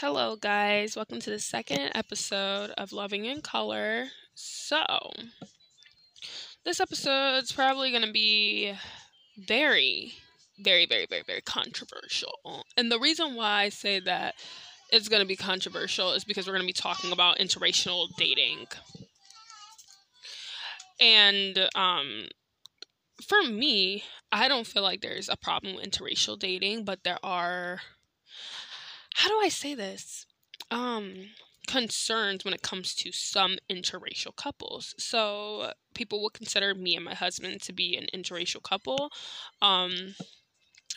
Hello, guys. Welcome to the second episode of Loving in Color. So, this episode's probably going to be very, very, very, very, very controversial. And the reason why I say that it's going to be controversial is because we're going to be talking about interracial dating. And um, for me, I don't feel like there's a problem with interracial dating, but there are how do I say this? Um, concerns when it comes to some interracial couples. So people will consider me and my husband to be an interracial couple. Um,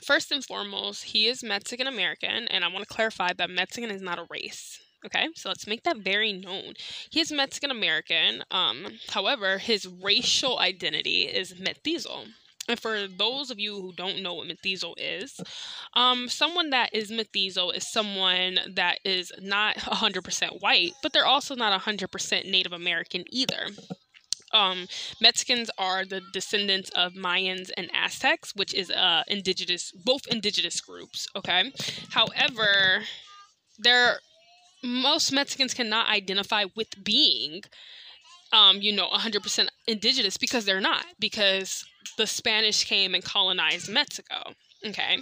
first and foremost, he is Mexican American, and I want to clarify that Mexican is not a race. Okay, so let's make that very known. He is Mexican American. Um, however, his racial identity is mestizo. And for those of you who don't know what mestizo is, um, someone that is mestizo is someone that is not 100% white, but they're also not 100% Native American either. Um, Mexicans are the descendants of Mayans and Aztecs, which is uh, indigenous, both indigenous groups. Okay, however, there most Mexicans cannot identify with being um, you know, 100% indigenous because they're not, because the Spanish came and colonized Mexico. Okay.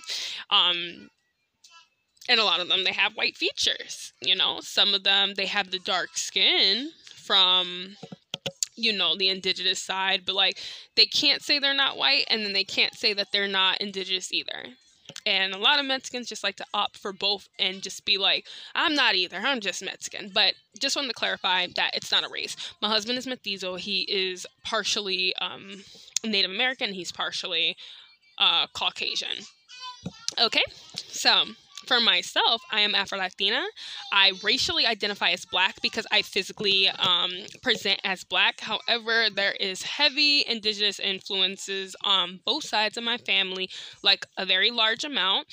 Um, and a lot of them, they have white features, you know, some of them, they have the dark skin from, you know, the indigenous side, but like they can't say they're not white and then they can't say that they're not indigenous either. And a lot of Mexicans just like to opt for both and just be like, I'm not either. I'm just Mexican. But just wanted to clarify that it's not a race. My husband is mestizo. He is partially um, Native American. He's partially uh, Caucasian. Okay, so for myself, I am Afro Latina. I racially identify as black because I physically um, present as black. However, there is heavy indigenous influences on both sides of my family, like a very large amount.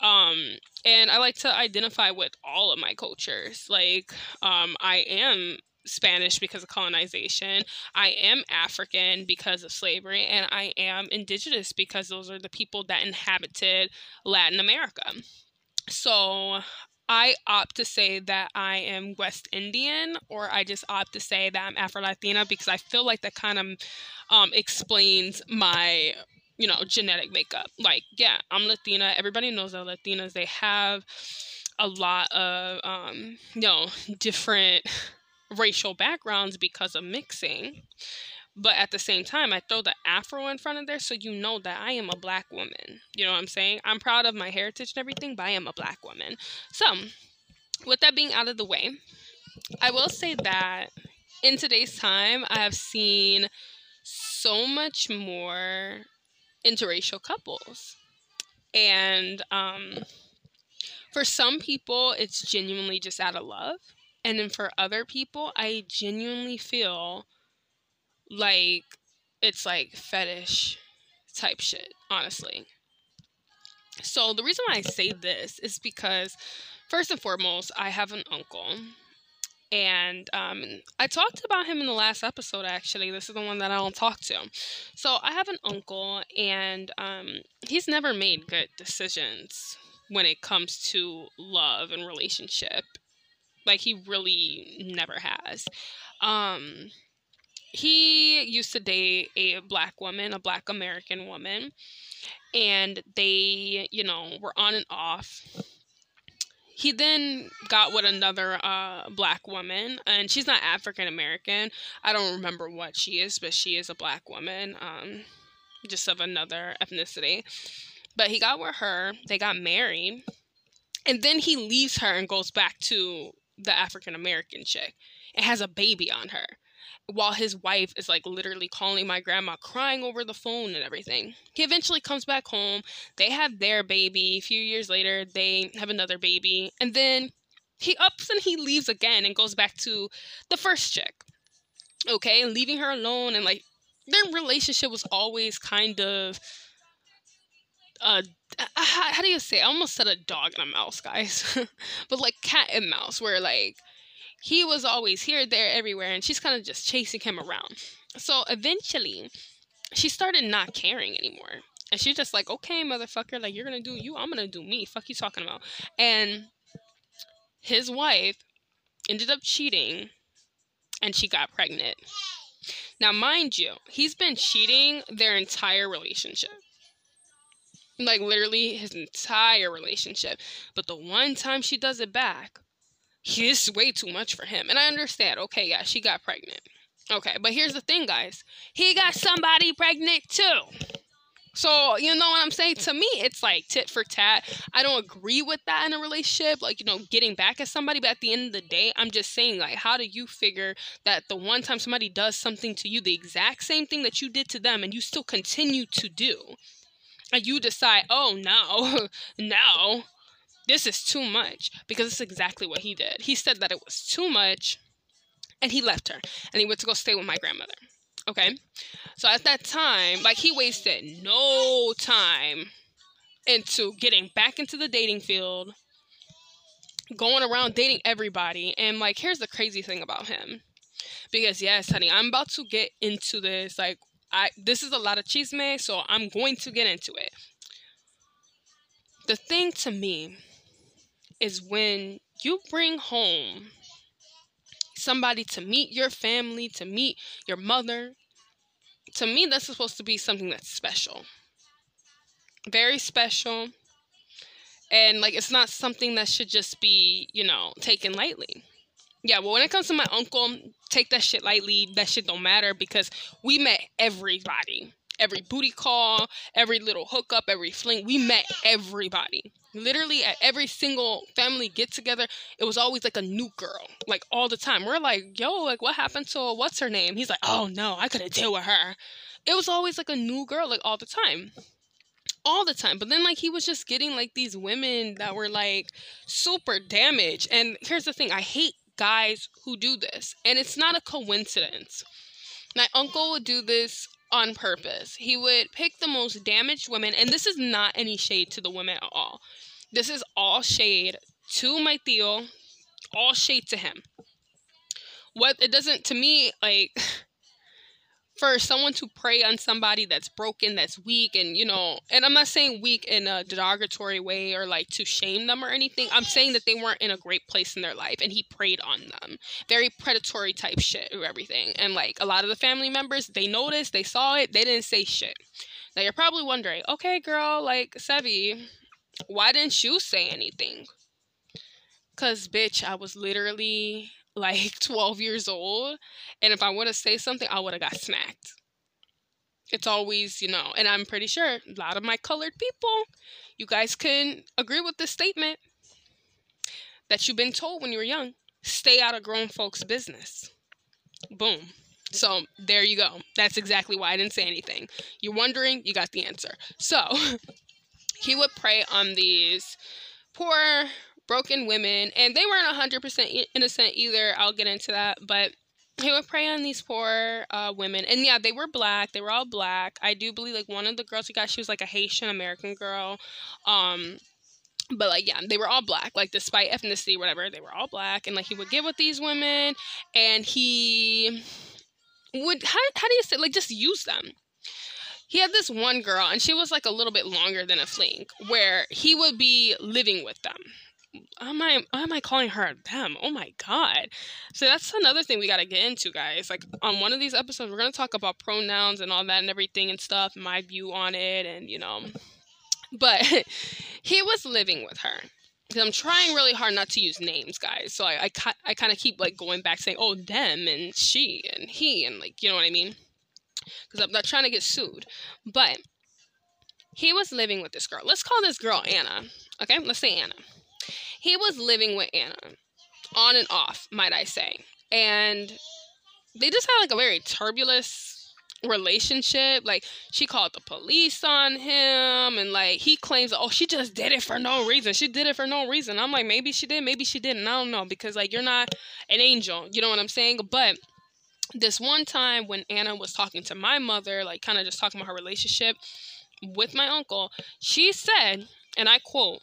Um, and I like to identify with all of my cultures. Like, um, I am Spanish because of colonization. I am African because of slavery, and I am indigenous because those are the people that inhabited Latin America. So I opt to say that I am West Indian, or I just opt to say that I'm Afro Latina because I feel like that kind of um, explains my, you know, genetic makeup. Like, yeah, I'm Latina. Everybody knows that Latinas they have a lot of, um, you know, different racial backgrounds because of mixing. But at the same time, I throw the afro in front of there so you know that I am a black woman. You know what I'm saying? I'm proud of my heritage and everything, but I am a black woman. So, with that being out of the way, I will say that in today's time, I have seen so much more interracial couples. And um, for some people, it's genuinely just out of love. And then for other people, I genuinely feel like it's like fetish type shit, honestly. So the reason why I say this is because first and foremost, I have an uncle. And um, I talked about him in the last episode, actually. This is the one that I don't talk to. So I have an uncle, and um, he's never made good decisions when it comes to love and relationship. Like, he really never has. Um, he used to date a black woman, a black American woman, and they, you know, were on and off. He then got with another uh, black woman, and she's not African American. I don't remember what she is, but she is a black woman, um, just of another ethnicity. But he got with her, they got married, and then he leaves her and goes back to the African American chick and has a baby on her while his wife is like literally calling my grandma, crying over the phone and everything. He eventually comes back home. They have their baby. A few years later, they have another baby. And then he ups and he leaves again and goes back to the first chick. Okay, leaving her alone and like their relationship was always kind of uh how, do you say? I almost said a dog and a mouse, guys. but like cat and mouse where like he was always here, there, everywhere, and she's kind of just chasing him around. So eventually, she started not caring anymore. And she's just like, okay, motherfucker, like, you're gonna do you, I'm gonna do me. Fuck you talking about. And his wife ended up cheating and she got pregnant. Now, mind you, he's been cheating their entire relationship. Like, literally, his entire relationship. But the one time she does it back, it's way too much for him. And I understand, okay, yeah, she got pregnant. Okay, but here's the thing, guys. He got somebody pregnant too. So, you know what I'm saying? To me, it's like tit for tat. I don't agree with that in a relationship, like, you know, getting back at somebody. But at the end of the day, I'm just saying, like, how do you figure that the one time somebody does something to you, the exact same thing that you did to them, and you still continue to do, and you decide, oh, no, no, this is too much? Because it's exactly what he did. He said that it was too much, and he left her, and he went to go stay with my grandmother. Okay. So at that time, like he wasted no time into getting back into the dating field, going around dating everybody. And like, here's the crazy thing about him. Because yes, honey, I'm about to get into this. Like, I this is a lot of chisme, so I'm going to get into it. The thing to me is when you bring home somebody to meet your family, to meet your mother. To me, that's supposed to be something that's special. Very special. And like it's not something that should just be, you know, taken lightly. Yeah, well when it comes to my uncle, take that shit lightly. That shit don't matter because we met everybody. Every booty call, every little hookup, every fling. We met everybody literally at every single family get together, it was always like a new girl, like all the time. We're like, yo, like what happened to what's her name? He's like, oh no, I couldn't deal with her. It was always like a new girl, like all the time. All the time. But then like he was just getting like these women that were like super damaged. And here's the thing, I hate guys who do this. And it's not a coincidence. My uncle would do this on purpose. He would pick the most damaged women, and this is not any shade to the women at all. This is all shade to my tío, all shade to him. What it doesn't to me like for someone to prey on somebody that's broken, that's weak, and you know, and I'm not saying weak in a derogatory way or like to shame them or anything. I'm saying that they weren't in a great place in their life and he preyed on them. Very predatory type shit or everything. And like a lot of the family members, they noticed, they saw it, they didn't say shit. Now you're probably wondering, okay, girl, like Sevi, why didn't you say anything? Cause bitch, I was literally like 12 years old, and if I would have said something, I would have got smacked. It's always, you know, and I'm pretty sure a lot of my colored people, you guys can agree with this statement that you've been told when you were young. Stay out of grown folks' business. Boom. So there you go. That's exactly why I didn't say anything. You're wondering, you got the answer. So he would prey on these poor, broken women, and they weren't 100% innocent either. I'll get into that, but he would prey on these poor uh, women. And yeah, they were black. They were all black. I do believe, like, one of the girls he got, she was like a Haitian American girl. Um, but like yeah they were all black like despite ethnicity whatever they were all black and like he would get with these women and he would how, how do you say like just use them he had this one girl and she was like a little bit longer than a fling where he would be living with them am I why am I calling her them? Oh my god. So that's another thing we gotta get into, guys. Like on one of these episodes, we're gonna talk about pronouns and all that and everything and stuff, my view on it, and you know. But he was living with her. I'm trying really hard not to use names, guys. So I I, I kind of keep like going back saying, oh them and she and he and like you know what I mean because I'm not trying to get sued. But he was living with this girl. Let's call this girl Anna. Okay, let's say Anna. He was living with Anna, on and off, might I say. And they just had like a very turbulent relationship. Like she called the police on him, and like he claims, oh, she just did it for no reason. She did it for no reason. I'm like, maybe she did, maybe she didn't. I don't know because like you're not an angel. You know what I'm saying? But this one time when Anna was talking to my mother, like kind of just talking about her relationship with my uncle, she said, and I quote,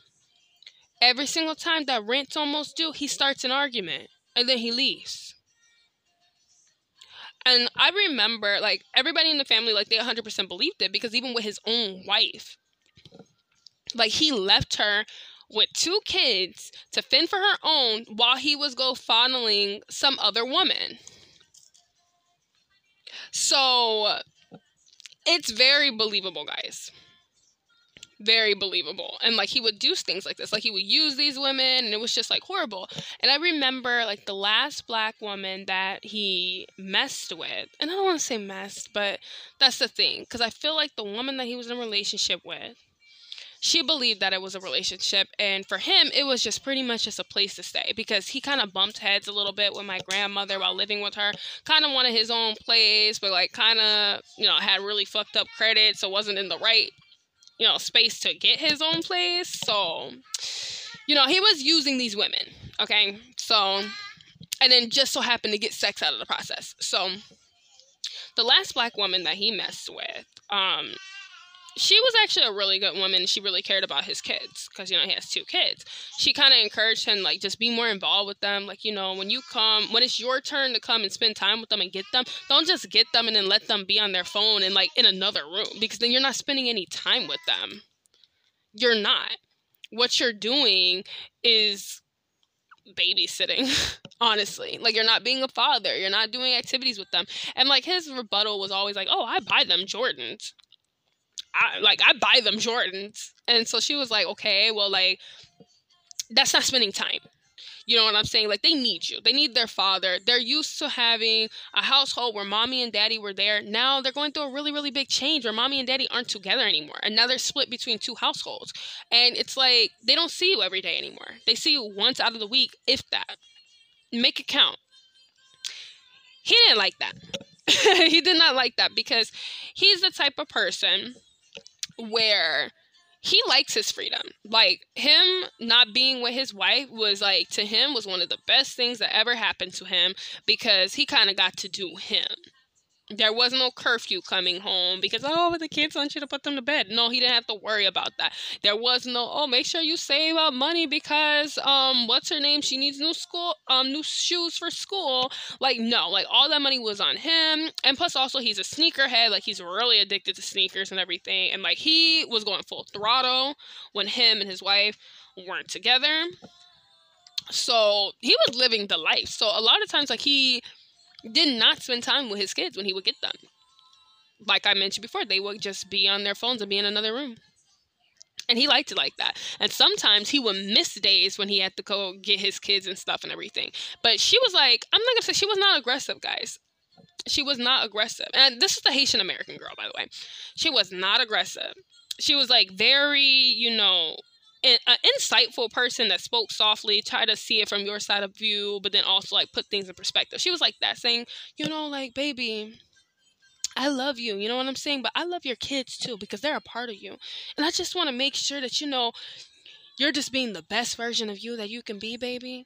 every single time that rent's almost due, he starts an argument and then he leaves. And I remember, like, everybody in the family, like, they 100% believed it because even with his own wife, like, he left her with two kids to fend for her own while he was go fondling some other woman. So it's very believable, guys. Very believable. And like he would do things like this. Like he would use these women and it was just like horrible. And I remember like the last black woman that he messed with. And I don't want to say messed, but that's the thing. Because I feel like the woman that he was in a relationship with she believed that it was a relationship and for him it was just pretty much just a place to stay because he kind of bumped heads a little bit with my grandmother while living with her kind of wanted his own place but like kind of you know had really fucked up credit so wasn't in the right you know space to get his own place. So you know he was using these women okay? So and then just so happened to get sex out of the process. So the last black woman that he messed with um she was actually a really good woman. She really cared about his kids because you know he has two kids. She kind of encouraged him like just be more involved with them. Like you know when you come, when it's your turn to come and spend time with them and get them, don't just get them and then let them be on their phone and like in another room because then you're not spending any time with them. You're not. What you're doing is babysitting honestly like you're not being a father you're not doing activities with them and like his rebuttal was always like oh i buy them jordans I like I buy them Jordans. And so she was like, okay, well, like that's not spending time. You know what I'm saying? Like they need you. They need their father. They're used to having a household where mommy and daddy were there. Now they're going through a really, really big change where mommy and daddy aren't together anymore. And now they're split between two households. And it's like they don't see you every day anymore. They see you once out of the week, if that. Make it count. He didn't like that. he did not like that because he's the type of person where he likes his freedom. Like him not being with his wife was like to him was one of the best things that ever happened to him because he kind of got to do him. There was no curfew coming home because oh the kids want you to put them to bed. No, he didn't have to worry about that. There was no oh make sure you save up money because um what's her name she needs new school um new shoes for school. Like no, like all that money was on him. And plus also he's a sneakerhead, like he's really addicted to sneakers and everything. And like he was going full throttle when him and his wife weren't together. So he was living the life. So a lot of times like he did not spend time with his kids when he would get them. Like I mentioned before, they would just be on their phones and be in another room. And he liked it like that. And sometimes he would miss days when he had to go get his kids and stuff and everything. But she was like, I'm not gonna say she was not aggressive, guys. She was not aggressive. And this is the Haitian American girl, by the way. She was not aggressive. She was like very, you know, an, insightful person that spoke softly, try to see it from your side of view, but then also like put things in perspective. She was like that, saying, you know, like, baby, I love you, you know what I'm saying? But I love your kids too because they're a part of you. And I just want to make sure that you know you're just being the best version of you that you can be, baby.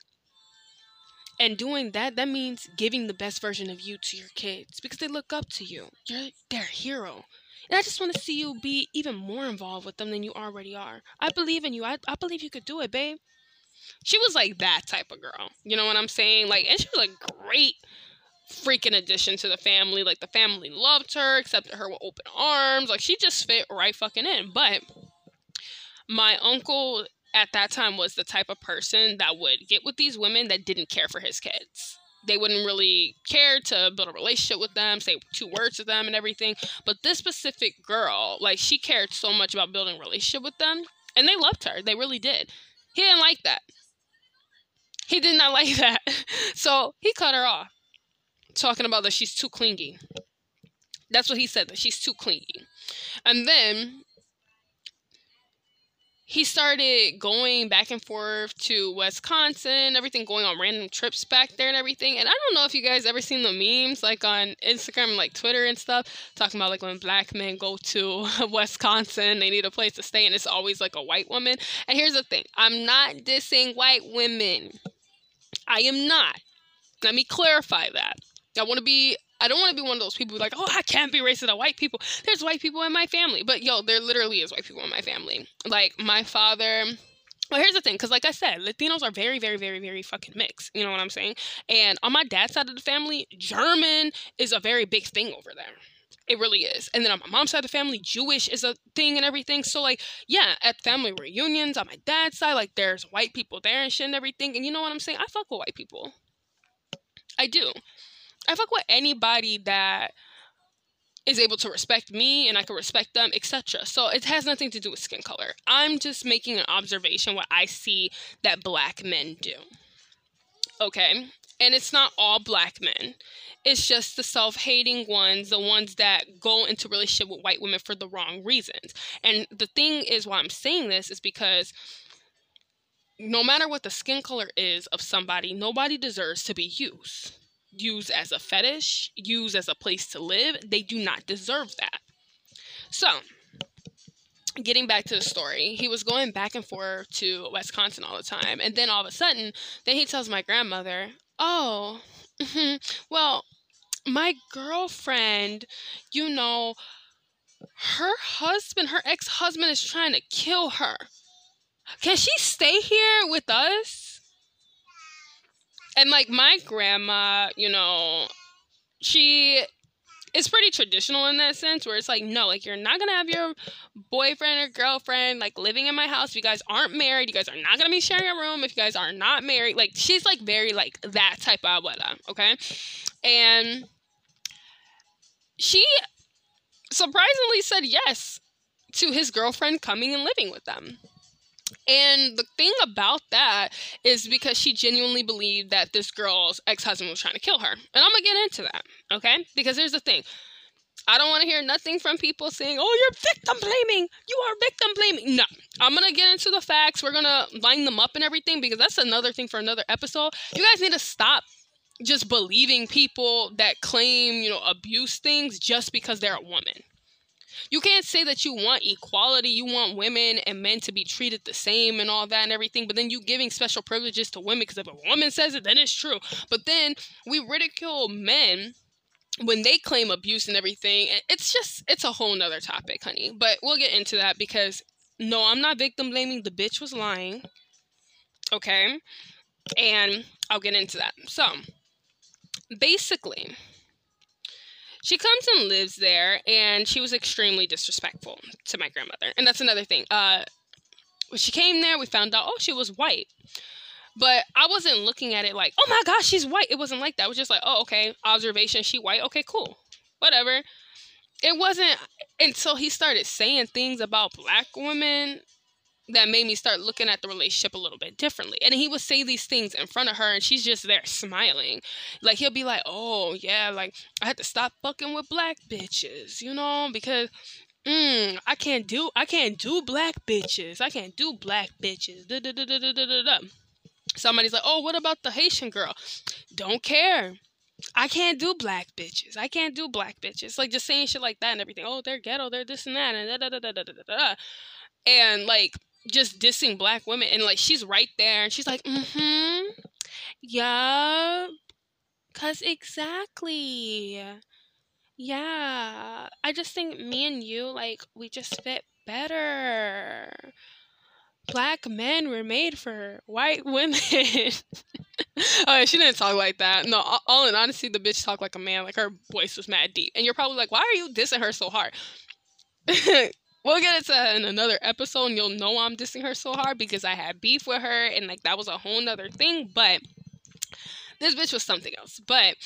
And doing that, that means giving the best version of you to your kids because they look up to you. You're their hero. And I just want to see you be even more involved with them than you already are. I believe in you. I, I believe you could do it, babe. She was like that type of girl. You know what I'm saying? Like, and she was a great freaking addition to the family. Like, the family loved her, accepted her with open arms. Like, she just fit right fucking in. But my uncle at that time was the type of person that would get with these women that didn't care for his kids they wouldn't really care to build a relationship with them, say two words to them and everything. But this specific girl, like she cared so much about building a relationship with them, and they loved her. They really did. He didn't like that. He did not like that. So he cut her off. Talking about that she's too clingy. That's what he said, that she's too clingy. And then he started going back and forth to Wisconsin, everything going on random trips back there and everything. And I don't know if you guys ever seen the memes like on Instagram like Twitter and stuff, talking about like when black men go to Wisconsin, they need a place to stay, and it's always like a white woman. And here's the thing I'm not dissing white women. I am not. Let me clarify that. I want to be I don't want to be one of those people like, oh, I can't be racist to white people. There's white people in my family. But yo, there literally is white people in my family. Like my father. Well, here's the thing, because like I said, Latinos are very, very, very, very fucking mixed. You know what I'm saying? And on my dad's side of the family, German is a very big thing over there. It really is. And then on my mom's side of the family, Jewish is a thing and everything. So like, yeah, at family reunions on my dad's side, like there's white people there and shit and everything. And you know what I'm saying? I fuck with white people. I do. I fuck with anybody that is able to respect me and I can respect them, etc. So it has nothing to do with skin color. I'm just making an observation what I see that black men do. Okay? And it's not all black men. It's just the self-hating ones, the ones that go into relationship with white women for the wrong reasons. And the thing is why I'm saying this is because no matter what the skin color is of somebody, nobody deserves to be used used as a fetish, used as a place to live. They do not deserve that. So, getting back to the story, he was going back and forth to Wisconsin all the time. And then all of a sudden, then he tells my grandmother, Oh, mm-hmm, well, my girlfriend, you know, her husband, her ex husband is trying to kill her. Can she stay here with us? And like my grandma, you know, she is pretty traditional in that sense where it's like no like you're not gonna have your boyfriend or girlfriend like living in my house if you guys aren't married. You guys are not gonna be sharing a room if you guys are not married. Like she's like very like that type of abuela okay? And she surprisingly said yes to his girlfriend coming and living with them and the thing about that is because she genuinely believed that this girl's ex husband was trying to kill her. And I'm going to get into that, okay? Because here's the thing I don't want to hear nothing from people saying, oh, you're victim blaming. You are victim blaming. No, I'm going to get into the facts. We're going to line them up and everything because that's another thing for another episode. You guys need to stop just believing people that claim, you know, abuse things just because they're a woman. You can't say that you want equality, you want women and men to be treated the same and all that and everything, but then you giving special privileges to women because if a woman says it, then it's true. But then we ridicule men when they claim abuse and everything. It's just, it's a whole nother topic, honey. But we'll get into that because no, I'm not victim blaming. The bitch was lying. Okay. And I'll get into that. So, basically, she comes and lives there, and she was extremely disrespectful to my grandmother. And that's another thing. Uh, when she came there, we found out, oh, she was white. But I wasn't looking at it like, oh my gosh, she's white. It wasn't like that. It was just like, oh, okay, observation, she white. Okay, cool. Whatever. It wasn't until he started saying things about black women that made me start looking at the relationship a little bit differently. And he would say these things in front of her, and she's just there smiling. Like he'll be like, "Oh yeah, like I had to stop fucking with black bitches, you know, because." Mm, I can't do I can't do black bitches. I can't do black bitches. Da, da, da, da, da, da, da. Somebody's like, "Oh, what about the Haitian girl?" Don't care. I can't do black bitches. I can't do black bitches. Like just saying shit like that and everything. Oh, they're ghetto. They're this and that and da da da da da da da. And like just dissing black women and like she's right there and she's like mm-hmm. Yeah cuz exactly. Yeah. I just think me and you like we just fit better. Black men were made for white women. Oh she didn't talk like that. No all in honesty the bitch talked like a man like her voice was mad deep and you're probably like why are you dissing her so hard we'll get into in another episode and you'll know I'm dissing her so hard because I had beef with her and like that was a whole nother thing. But this bitch was something else. But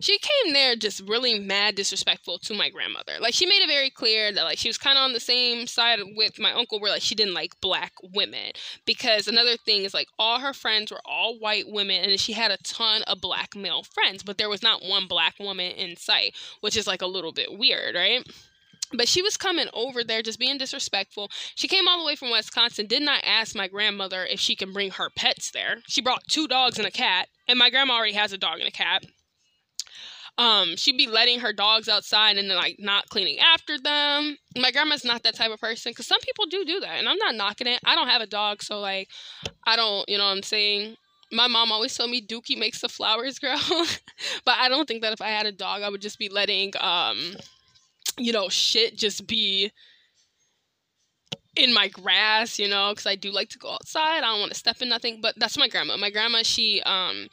she came there just really mad disrespectful to my grandmother. Like she made it very clear that like she was kind of on the same side with my uncle where like she didn't like black women because another thing is like all her friends were all white women and she had a ton of black male friends, but there was not one black woman in sight, which is like a little bit weird, right? But she was coming over there just being disrespectful. She came all the way from Wisconsin, did not ask my grandmother if she can bring her pets there. She brought two dogs and a cat, and my grandma already has a dog and a cat. Um, she'd be letting her dogs outside and then like not cleaning after them. My grandma's not that type of person because some people do do that, and I'm not knocking it. I don't have a dog, so like, I don't, you know what I'm saying. My mom always told me Dookie makes the flowers grow, but I don't think that if I had a dog, I would just be letting um you know, shit just be in my grass, you know, because I do like to go outside. I don't want to step in nothing, but that's my grandma. My grandma, she um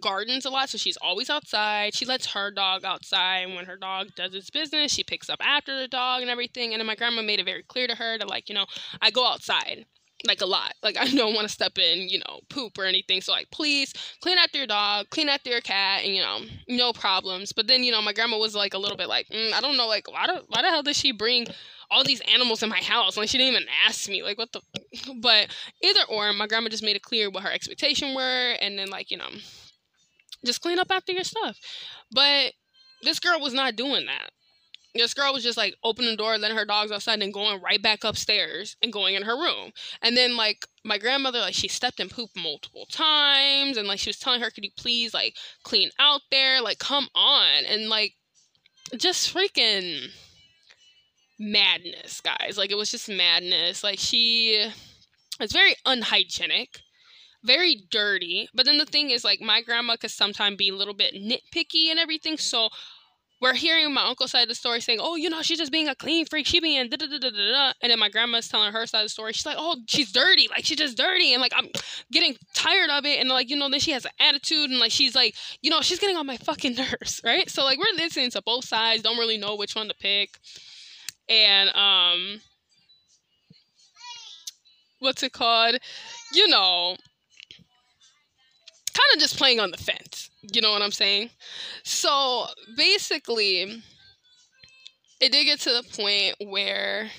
gardens a lot, so she's always outside. She lets her dog outside, and when her dog does its business, she picks up after the dog and everything. And then my grandma made it very clear to her to like, you know, I go outside like a lot. Like I don't want to step in, you know, poop or anything. So like please clean after your dog, clean after your cat, and you know, no problems. But then, you know, my grandma was like a little bit like, mm, I don't know, like why do, why the hell does she bring all these animals in my house? Like she didn't even ask me. Like what the but either or, my grandma just made it clear what her expectation were and then like, you know, just clean up after your stuff. But this girl was not doing that. This girl was just like opening the door, letting her dogs outside, and going right back upstairs and going in her room. And then like my grandmother, like she stepped in poop multiple times, and like she was telling her, "Could you please like clean out there? Like come on!" And like just freaking madness, guys. Like it was just madness. Like she, it's very unhygienic very dirty. But then the thing is, like, my grandma could sometimes be a little bit nitpicky and everything. So we're hearing my uncle's side of the story saying, oh, you know, she's just being a clean freak. She being da da da da da. And then my grandma's telling her side of the story. She's like, oh, she's dirty. Like, she's just dirty. And like, I'm getting tired of it. And like, you know, then she has an attitude. And like, she's like, you know, she's getting on my fucking nerves. Right. So like, we're listening to both sides. Don't really know which one to pick. And, um, what's it called? You know, kind of just playing on the fence. You know what I'm saying? So basically, it did get to the point where,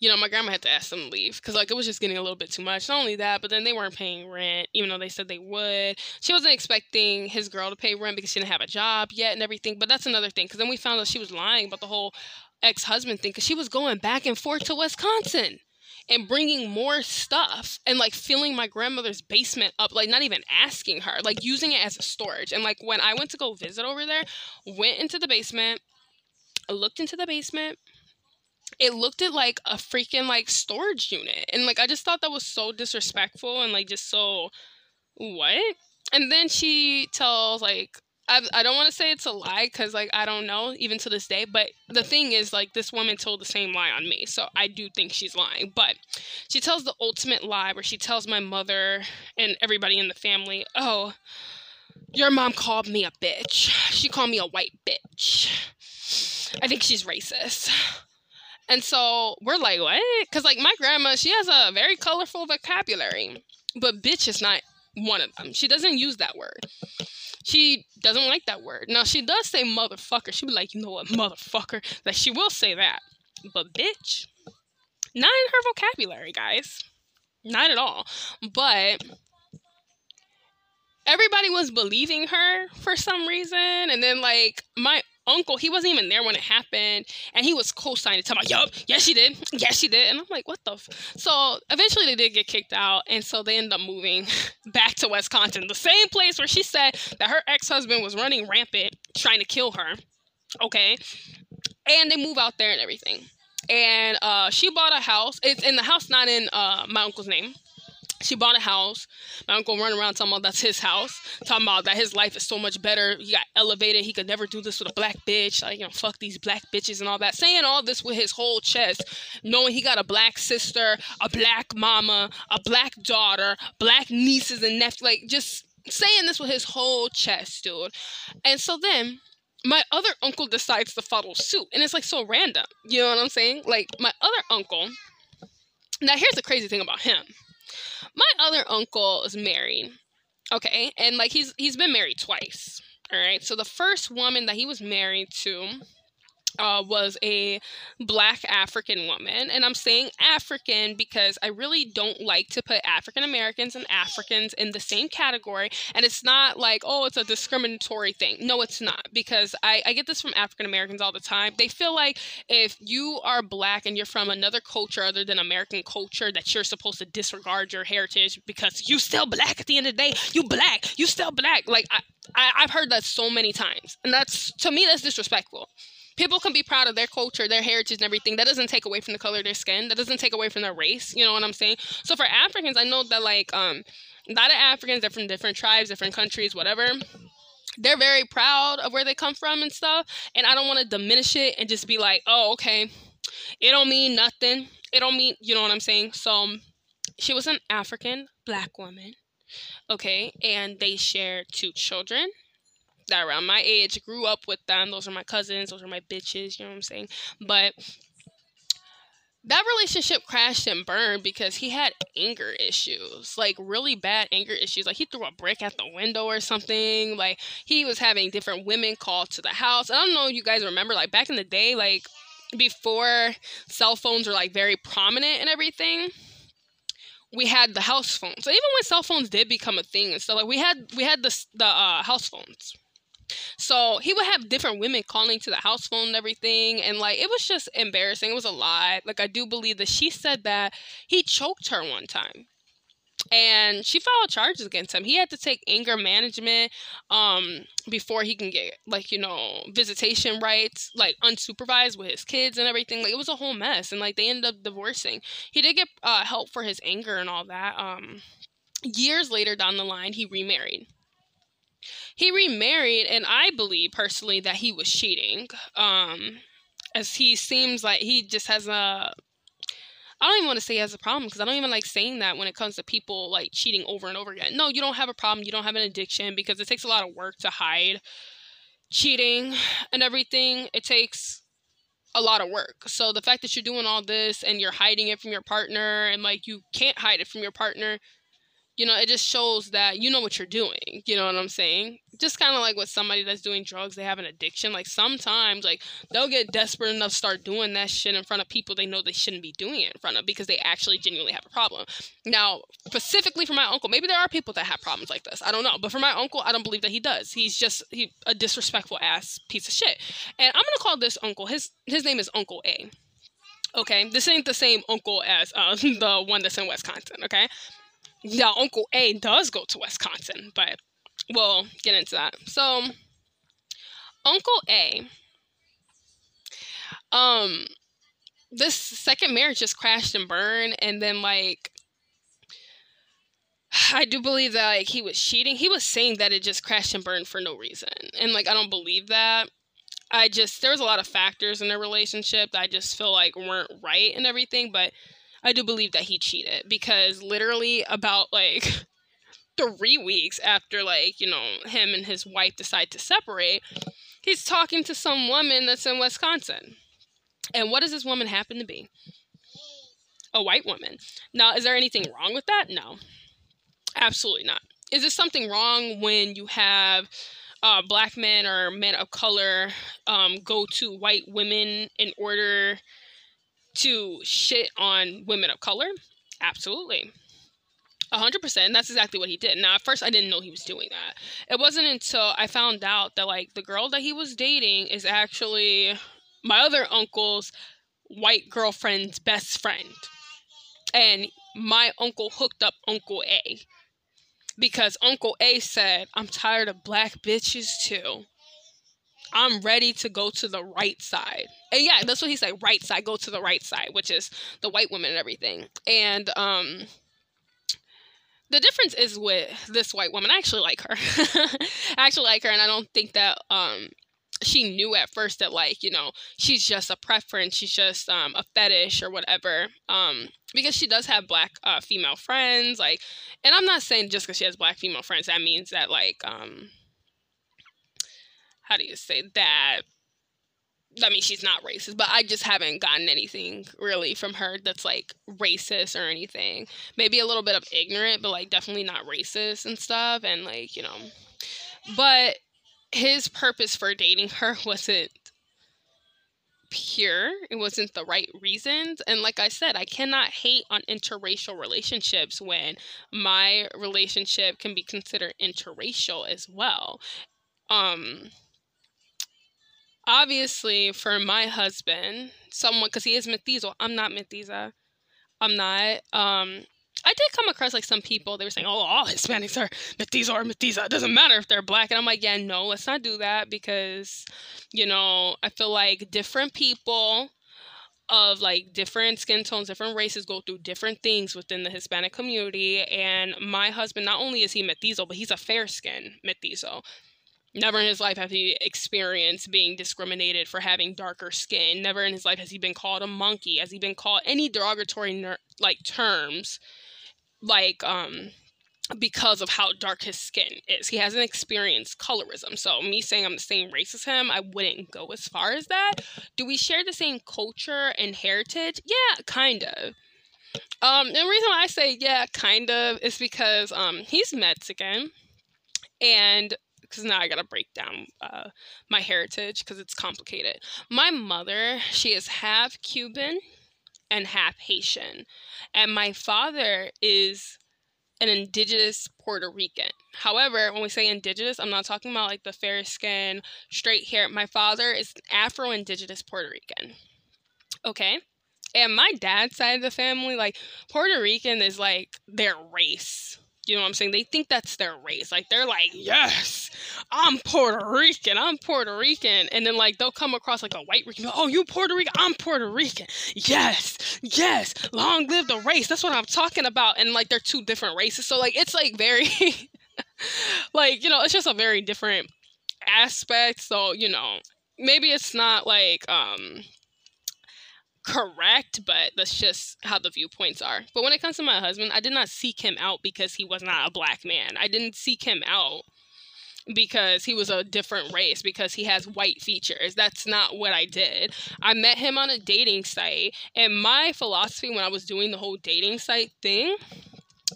you know, my grandma had to ask them to leave because, like, it was just getting a little bit too much. Not only that, but then they weren't paying rent, even though they said they would. She wasn't expecting his girl to pay rent because she didn't have a job yet and everything. But that's another thing because then we found out she was lying about the whole ex husband thing because she was going back and forth to Wisconsin and bringing more stuff and like filling my grandmother's basement up like not even asking her like using it as a storage. And like when i went to go visit over there went into the basement looked into the basement it looked at like a freaking like storage unit. And like i just thought that was so disrespectful and like just so what? And then she tells like I, I don't want to say it's a lie because like I don't know even to this day. But the thing is like this woman told the same lie on me, so I do think she's lying. But she tells the ultimate lie where she tells my mother and everybody in the family, "Oh, your mom called me a bitch. She called me a white bitch. I think she's racist." And so we're like, what? Because like my grandma, she has a very colorful vocabulary, but bitch is not one of them. She doesn't use that word she doesn't like that word. Now she does say motherfucker. She be like, you know what, motherfucker. Like she will say that. But bitch, not in her vocabulary, guys. Not at all. But everybody was believing her for some reason. And then like my uncle, he wasn't even there when it happened, and he was co-signing, talking about, "Yup, yes she did, yes she did," and I'm like, "What the?" F-? So eventually they did get kicked out, and so they end up moving back to Wisconsin, the same place where she said that her ex-husband was running rampant, trying to kill her. Okay, and they move out there and everything, and uh, she bought a house. It's in the house, not in uh, my uncle's name she bought a house. My uncle running around talking about that's his house. Talking about that his life is so much better. He got elevated. He could never do this with a black bitch. Like, you know, fuck these black bitches and all that. Saying all this with his whole chest. Knowing he got a black sister, a black mama, a black daughter, black nieces and nephews. Like, just saying this with his whole chest, dude. And so then my other uncle decides to follow suit. And it's like so random. You know what I'm saying? Like, my other uncle. Now, here's the crazy thing about him my other uncle is married. Okay, and like he's he's been married twice. All right. So the first woman that he was married to uh, was a black African woman. And I'm saying African because I really don't like to put African Americans and Africans in the same category. And it's not like, oh, it's a discriminatory thing. No, it's not. Because I, I get this from African Americans all the time. They feel like if you are black and you're from another culture other than American culture, that you're supposed to disregard your heritage because you still black at the end of the day. You black. You still black. Like, I, I, I've heard that so many times. And that's, to me, that's disrespectful people can be proud of their culture, their heritage, and everything. That doesn't take away from the color of their skin. That doesn't take away from their race. You know what I'm saying? So for Africans, I know that like um, a lot of Africans, they're from different tribes, different countries, whatever. They're very proud of where they come from and stuff. And I don't want to diminish it and just be like, oh, okay, It don't mean nothing. It don't mean, you know what I'm saying? So she was an African black woman. Okay, and they share two children that around my age grew up with them. Those are my cousins, those are my bitches, you know what I'm saying? But that relationship crashed and burned because he had anger issues, like really bad anger issues. Like he threw a brick at the window or something. Like he was having different women call to the house. I don't know if you guys remember, like back in the day, like before cell phones were like very prominent and everything we had the house phones. So even when cell phones did become a thing and stuff, like we had we had the the uh, house phones. So he would have different women calling to the house phone and everything. And like, it was just embarrassing. It was a lie. Like, I do believe that she said that he choked her one time. And she filed charges against him. He had to take anger management um, before he can get, like, you know, visitation rights, like unsupervised with his kids and everything. Like, it was a whole mess. And like, they ended up divorcing. He did get uh, help for his anger and all that. Um, years later down the line, he remarried he remarried, and I believe personally that he was cheating. Um, as he seems like he just has a I don't even want to say he has a problem because I don't even like saying that when it comes to people like cheating over and over again. No, you don't have a problem. You don't have an addiction because it takes a lot of work to hide cheating and everything. It takes a lot of work. So the fact that you're doing all this and you're hiding it from your partner and like you can't hide it from your partner you know, it just shows that you know what you're doing. You know what I'm saying? Just kind of like with somebody that's doing drugs, they have an addiction. Like sometimes, like they'll get desperate enough, to start doing that shit in front of people they know they shouldn't be doing it in front of because they actually genuinely have a problem. Now, specifically for my uncle, maybe there are people that have problems like this. I don't know, but for my uncle, I don't believe that he does. He's just he a disrespectful ass piece of shit. And I'm gonna call this uncle. His his name is Uncle A. Okay, this ain't the same uncle as uh, the one that's in Wisconsin. Okay, now Uncle A does go to Wisconsin, but we'll get into that. So Uncle A, um, this second marriage just crashed and burned, and then like I do believe that like he was cheating. He was saying that it just crashed and burned for no reason. And like I don't believe that. I just there was a lot of factors in their relationship that I just feel like weren't right and everything, but I do believe that he cheated because literally about like three weeks after like you know him and his wife decide to separate, he's talking to some woman that's in Wisconsin. And what does this woman happen to be? A white woman. Now, is there anything wrong with that? No, absolutely not. Is this something wrong when you have uh, black men or men of color um, go to white women in order to shit on women of color? Absolutely. 100% that's exactly what he did now at first i didn't know he was doing that it wasn't until i found out that like the girl that he was dating is actually my other uncle's white girlfriend's best friend and my uncle hooked up uncle a because uncle a said i'm tired of black bitches too I'm ready to go to the right side. And yeah, that's what he said, right side, go to the right side, which is the white woman and everything. And um the difference is with this white woman. I actually like her. I actually like her and I don't think that um she knew at first that like, you know, she's just a preference, she's just um a fetish or whatever. Um because she does have black uh female friends like and I'm not saying just cuz she has black female friends that means that like um how do you say that I mean, she's not racist, but I just haven't gotten anything really from her that's like racist or anything. Maybe a little bit of ignorant, but like definitely not racist and stuff. And like, you know, but his purpose for dating her wasn't pure, it wasn't the right reasons. And like I said, I cannot hate on interracial relationships when my relationship can be considered interracial as well. Um, obviously for my husband, someone because he is mestizo, I'm not mestiza. I'm not. Um, I did come across like some people. They were saying, "Oh, all Hispanics are mestizo or mestiza. It doesn't matter if they're black." And I'm like, "Yeah, no, let's not do that because, you know, I feel like different people." of like different skin tones, different races go through different things within the Hispanic community. And my husband, not only is he mestizo, but he's a fair skin mestizo. Never in his life has he experienced being discriminated for having darker skin. Never in his life has he been called a monkey. Has he been called any derogatory ner- like terms, like um, because of how dark his skin is. He hasn't experienced colorism. So me saying I'm the same race as him, I wouldn't go as far as that. Do we share the same culture and heritage? Yeah, kind of. Um, the reason why I say yeah, kind of, is because um, he's Mexican, and because now I gotta break down uh, my heritage because it's complicated. My mother, she is half Cuban and half Haitian, and my father is an indigenous Puerto Rican. However, when we say indigenous, I'm not talking about like the fair skin, straight hair. My father is Afro indigenous Puerto Rican. Okay? And my dad's side of the family, like Puerto Rican is like their race. You know what I'm saying? They think that's their race. Like they're like, yes, I'm Puerto Rican. I'm Puerto Rican. And then like they'll come across like a white Rican. Oh, you Puerto Rican? I'm Puerto Rican. Yes, yes. Long live the race. That's what I'm talking about. And like they're two different races. So like it's like very like, you know, it's just a very different aspect. So, you know, maybe it's not like um correct, but that's just how the viewpoints are. But when it comes to my husband, I did not seek him out because he was not a black man. I didn't seek him out because he was a different race, because he has white features. That's not what I did. I met him on a dating site, and my philosophy when I was doing the whole dating site thing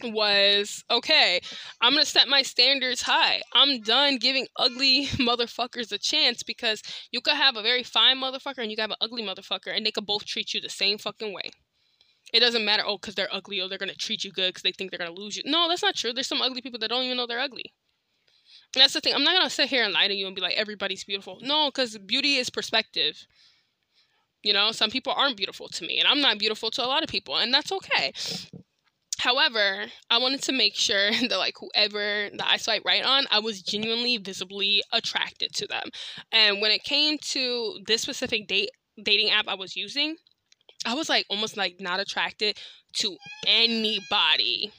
was okay, I'm gonna set my standards high. I'm done giving ugly motherfuckers a chance because you could have a very fine motherfucker and you could have an ugly motherfucker and they could both treat you the same fucking way. It doesn't matter, oh, because they're ugly oh, they're gonna treat you good because they think they're gonna lose you. No, that's not true. There's some ugly people that don't even know they're ugly. And that's the thing. I'm not gonna sit here and lie to you and be like, everybody's beautiful. No, because beauty is perspective. You know, some people aren't beautiful to me, and I'm not beautiful to a lot of people, and that's okay. However, I wanted to make sure that like whoever that I swipe right on, I was genuinely visibly attracted to them. And when it came to this specific date dating app I was using, I was like almost like not attracted to anybody.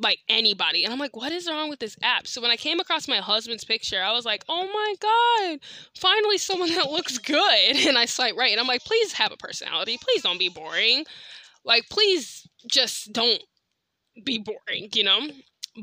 Like anybody. And I'm like, what is wrong with this app? So when I came across my husband's picture, I was like, oh my God, finally someone that looks good. And I swipe right. And I'm like, please have a personality. Please don't be boring. Like, please just don't be boring, you know?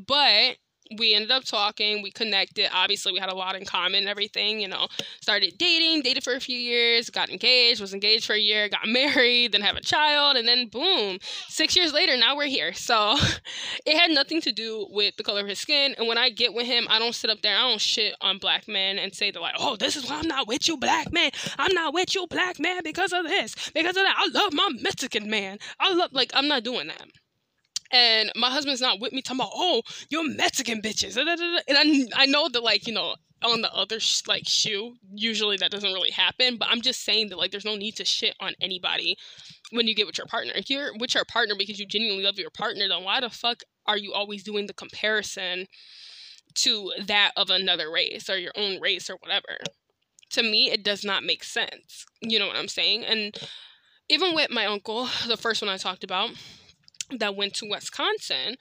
But we ended up talking, we connected. Obviously, we had a lot in common and everything, you know. Started dating, dated for a few years, got engaged, was engaged for a year, got married, then have a child, and then boom, six years later, now we're here. So it had nothing to do with the color of his skin. And when I get with him, I don't sit up there, I don't shit on black men and say they're like, oh, this is why I'm not with you, black man. I'm not with you, black man, because of this, because of that. I love my Mexican man. I love, like, I'm not doing that and my husband's not with me talking about oh you're mexican bitches. And i, I know that like you know on the other sh- like shoe usually that doesn't really happen but i'm just saying that like there's no need to shit on anybody when you get with your partner. If you're with your partner because you genuinely love your partner then why the fuck are you always doing the comparison to that of another race or your own race or whatever? To me it does not make sense. You know what i'm saying? And even with my uncle the first one i talked about that went to Wisconsin,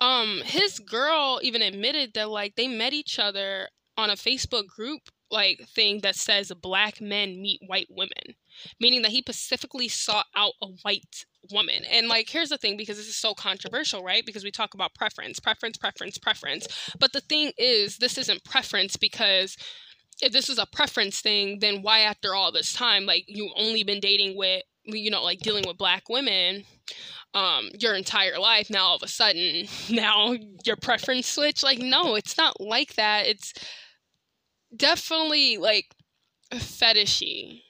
um, his girl even admitted that like they met each other on a Facebook group like thing that says black men meet white women, meaning that he specifically sought out a white woman. And like here's the thing because this is so controversial, right? Because we talk about preference, preference, preference, preference. But the thing is this isn't preference because if this is a preference thing, then why after all this time like you've only been dating with you know like dealing with black women um your entire life now all of a sudden now your preference switch like no it's not like that. It's definitely like fetishy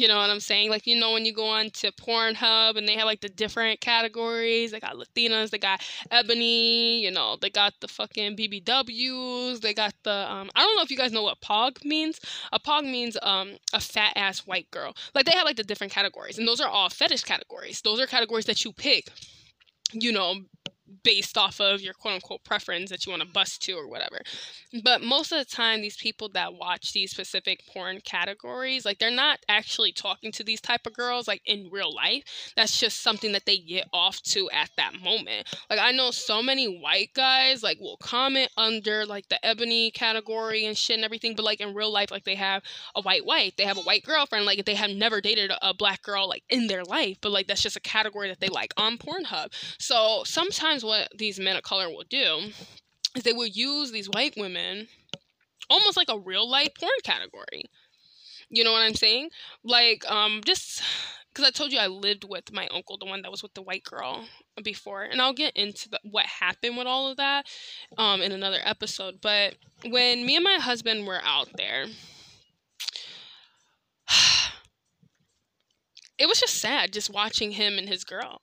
you know what I'm saying? Like, you know, when you go on to Pornhub and they have like the different categories, they got Latinas, they got Ebony, you know, they got the fucking BBWs, they got the, um, I don't know if you guys know what PAWG means. A PAWG means, um, a fat ass white girl. Like, they have like the different categories, and those are all fetish categories. Those are categories that you pick, you know, based off of your quote unquote preference that you want to bust to or whatever. But most of the time these people that watch these specific porn categories, like they're not actually talking to these type of girls like in real life. That's just something that they get off to at that moment. Like I know so many white guys like will comment under like the ebony category and shit and everything, but like in real life like they have a white wife, they have a white girlfriend, like they have never dated a, a black girl like in their life, but like that's just a category that they like on Pornhub. So sometimes what these men of color will do is they will use these white women almost like a real life porn category. You know what I'm saying? Like, um, just because I told you I lived with my uncle, the one that was with the white girl before, and I'll get into the, what happened with all of that um, in another episode. But when me and my husband were out there, it was just sad just watching him and his girl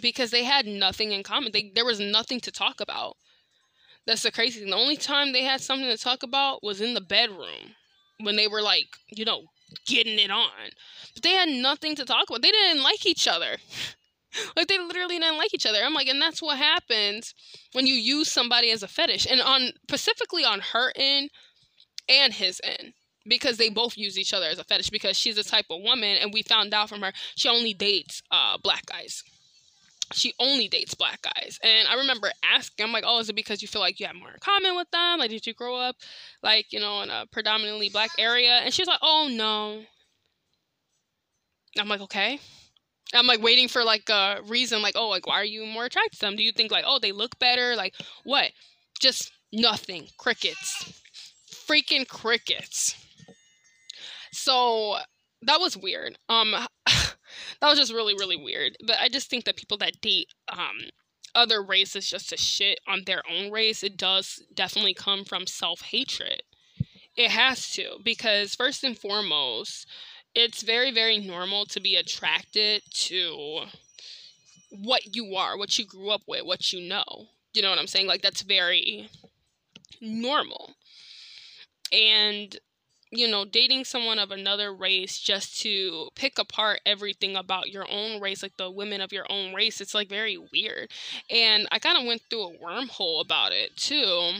because they had nothing in common. They, there was nothing to talk about. That's the crazy thing. The only time they had something to talk about was in the bedroom when they were like, you know, getting it on. But they had nothing to talk about. They didn't like each other. like they literally didn't like each other. I'm like, and that's what happens when you use somebody as a fetish. And on specifically on her end and his end. Because they both use each other as a fetish because she's a type of woman and we found out from her she only dates uh black guys she only dates black guys. And I remember asking, I'm like, oh, is it because you feel like you have more in common with them? Like, did you grow up, like, you know, in a predominantly black area? And she's like, oh, no. I'm like, okay. I'm like waiting for like a reason, like, oh, like, why are you more attracted to them? Do you think, like, oh, they look better? Like, what? Just nothing. Crickets. Freaking crickets. So that was weird. Um, that was just really really weird. But I just think that people that date um other races just to shit on their own race, it does definitely come from self hatred. It has to because first and foremost, it's very very normal to be attracted to what you are, what you grew up with, what you know. You know what I'm saying? Like that's very normal. And you know, dating someone of another race just to pick apart everything about your own race, like the women of your own race, it's like very weird. And I kind of went through a wormhole about it too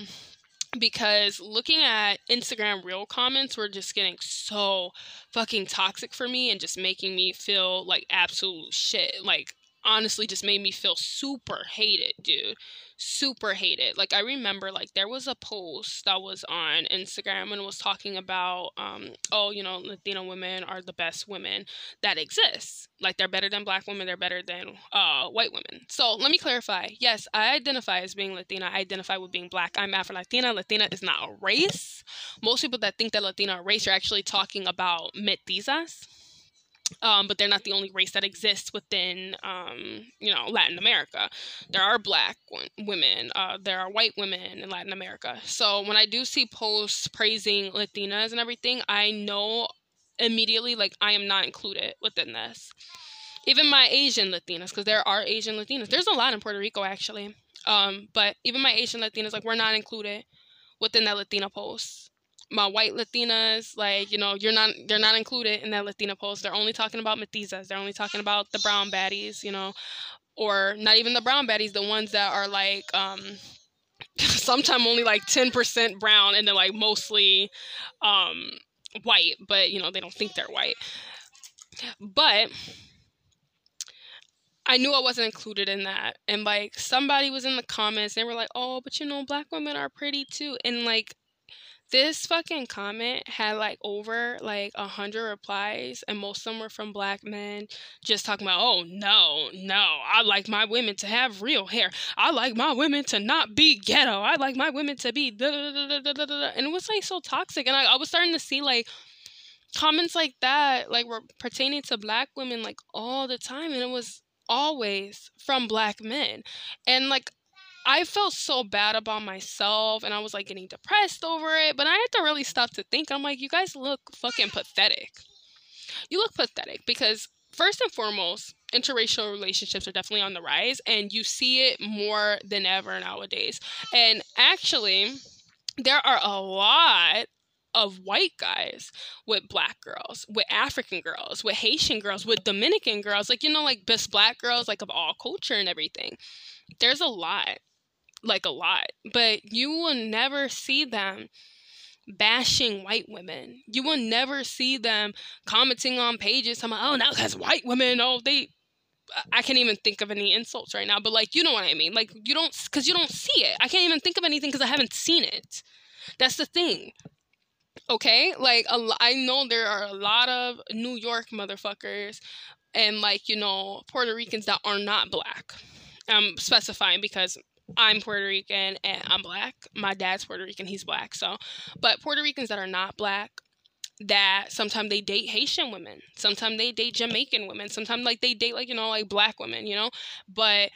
because looking at Instagram reel comments were just getting so fucking toxic for me and just making me feel like absolute shit. Like honestly just made me feel super hated, dude super hated. Like I remember like there was a post that was on Instagram and was talking about um oh, you know, Latino women are the best women that exist. Like they're better than black women, they're better than uh white women. So, let me clarify. Yes, I identify as being Latina. I identify with being black. I'm Afro-Latina. Latina is not a race. Most people that think that Latina are race are actually talking about mestizas um, but they're not the only race that exists within, um, you know, Latin America. There are black women, uh, there are white women in Latin America. So when I do see posts praising Latinas and everything, I know immediately like I am not included within this. Even my Asian Latinas, because there are Asian Latinas. There's a lot in Puerto Rico actually. Um, but even my Asian Latinas, like we're not included within that Latina post my white Latinas, like, you know, you're not they're not included in that Latina post. They're only talking about mestizas. They're only talking about the brown baddies, you know, or not even the brown baddies, the ones that are like um sometimes only like 10% brown and then like mostly um white, but you know, they don't think they're white. But I knew I wasn't included in that. And like somebody was in the comments, they were like, "Oh, but you know, black women are pretty too." And like this fucking comment had like over like a hundred replies and most of them were from black men just talking about oh no no i like my women to have real hair. I like my women to not be ghetto. I like my women to be da, da, da, and it was like so toxic and I, I was starting to see like comments like that like were pertaining to black women like all the time and it was always from black men. And like I felt so bad about myself and I was like getting depressed over it, but I had to really stop to think. I'm like, you guys look fucking pathetic. You look pathetic because, first and foremost, interracial relationships are definitely on the rise and you see it more than ever nowadays. And actually, there are a lot of white guys with black girls, with African girls, with Haitian girls, with Dominican girls, like, you know, like best black girls, like of all culture and everything there's a lot, like a lot, but you will never see them bashing white women. You will never see them commenting on pages talking oh now because white women, oh they I can't even think of any insults right now, but like you know what I mean. Like you don't because you don't see it. I can't even think of anything because I haven't seen it. That's the thing. Okay, like a, I know there are a lot of New York motherfuckers and like you know Puerto Ricans that are not black. I'm specifying because I'm Puerto Rican and I'm black. My dad's Puerto Rican, he's black. So, but Puerto Ricans that are not black, that sometimes they date Haitian women, sometimes they date Jamaican women, sometimes like they date like you know like black women, you know, but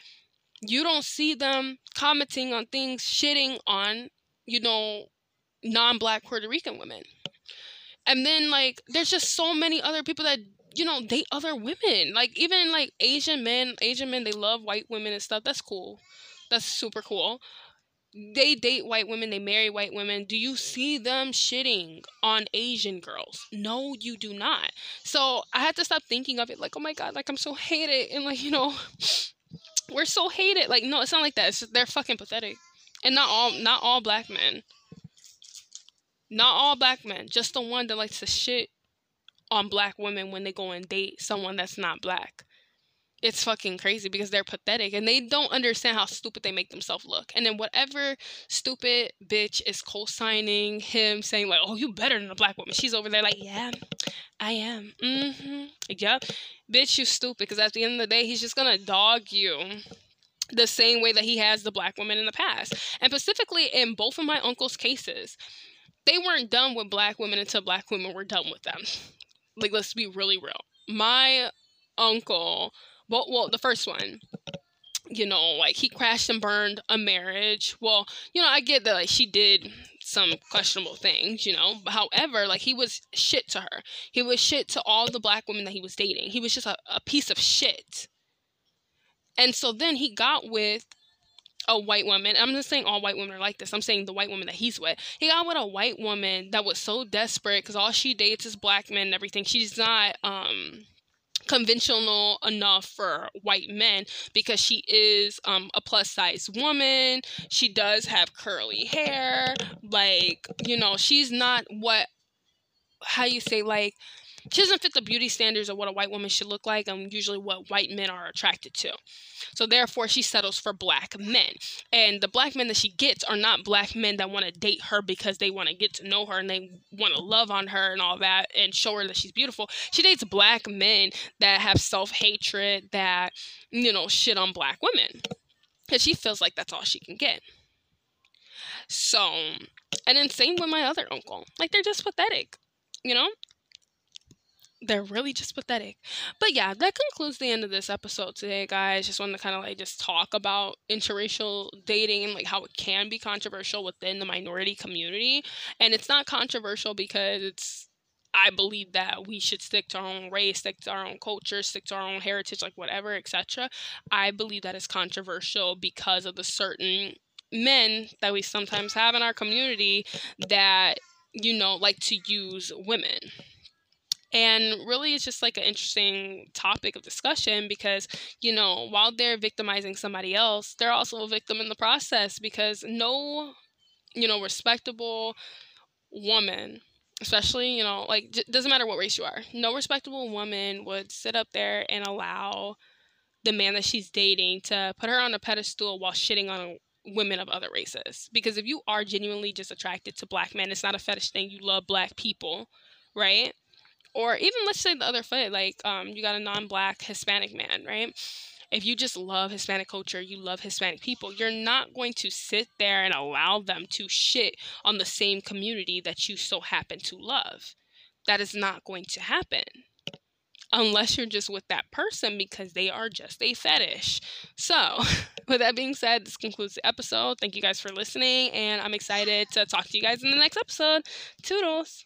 you don't see them commenting on things, shitting on you know non-black Puerto Rican women. And then like there's just so many other people that you know date other women. Like even like Asian men, Asian men they love white women and stuff. That's cool. That's super cool. They date white women, they marry white women. Do you see them shitting on Asian girls? No, you do not. So I had to stop thinking of it like, oh my god, like I'm so hated and like, you know, we're so hated. Like, no, it's not like that. Just, they're fucking pathetic. And not all not all black men. Not all black men, just the one that likes to shit on black women when they go and date someone that's not black it's fucking crazy because they're pathetic and they don't understand how stupid they make themselves look. And then whatever stupid bitch is co-signing him saying like, "Oh, you better than a black woman," she's over there like, "Yeah, I am." Mm-hmm. Yep, bitch, you stupid. Because at the end of the day, he's just gonna dog you the same way that he has the black women in the past. And specifically in both of my uncle's cases, they weren't done with black women until black women were done with them. Like, let's be really real. My uncle well, well, the first one, you know, like he crashed and burned a marriage. Well, you know, I get that like she did some questionable things, you know. However, like he was shit to her. He was shit to all the black women that he was dating. He was just a, a piece of shit. And so then he got with a white woman. I'm not saying all white women are like this. I'm saying the white woman that he's with. He got with a white woman that was so desperate because all she dates is black men and everything. She's not um conventional enough for white men because she is um, a plus size woman. She does have curly hair. Like, you know, she's not what, how you say, like, she doesn't fit the beauty standards of what a white woman should look like and usually what white men are attracted to. So therefore she settles for black men. And the black men that she gets are not black men that want to date her because they want to get to know her and they want to love on her and all that and show her that she's beautiful. She dates black men that have self-hatred that you know shit on black women. Cuz she feels like that's all she can get. So, and then same with my other uncle. Like they're just pathetic. You know? They're really just pathetic. But yeah, that concludes the end of this episode today, guys. Just wanted to kind of like just talk about interracial dating and like how it can be controversial within the minority community. And it's not controversial because it's I believe that we should stick to our own race, stick to our own culture, stick to our own heritage, like whatever, etc. I believe that is controversial because of the certain men that we sometimes have in our community that you know like to use women and really, it's just like an interesting topic of discussion because, you know, while they're victimizing somebody else, they're also a victim in the process because no, you know, respectable woman especially you know like j- doesn't matter what race you are no respectable woman would sit up there and allow the man that she's dating to put her on a pedestal while shitting on women of other races. Because if you are genuinely just attracted to black men it's not a fetish thing. You love black people right or even let's say the other foot like um you got a non-black hispanic man right if you just love hispanic culture you love hispanic people you're not going to sit there and allow them to shit on the same community that you so happen to love that is not going to happen unless you're just with that person because they are just a fetish. So, with that being said, this concludes the episode. Thank you guys for listening, and I'm excited to talk to you guys in the next episode. Toodles!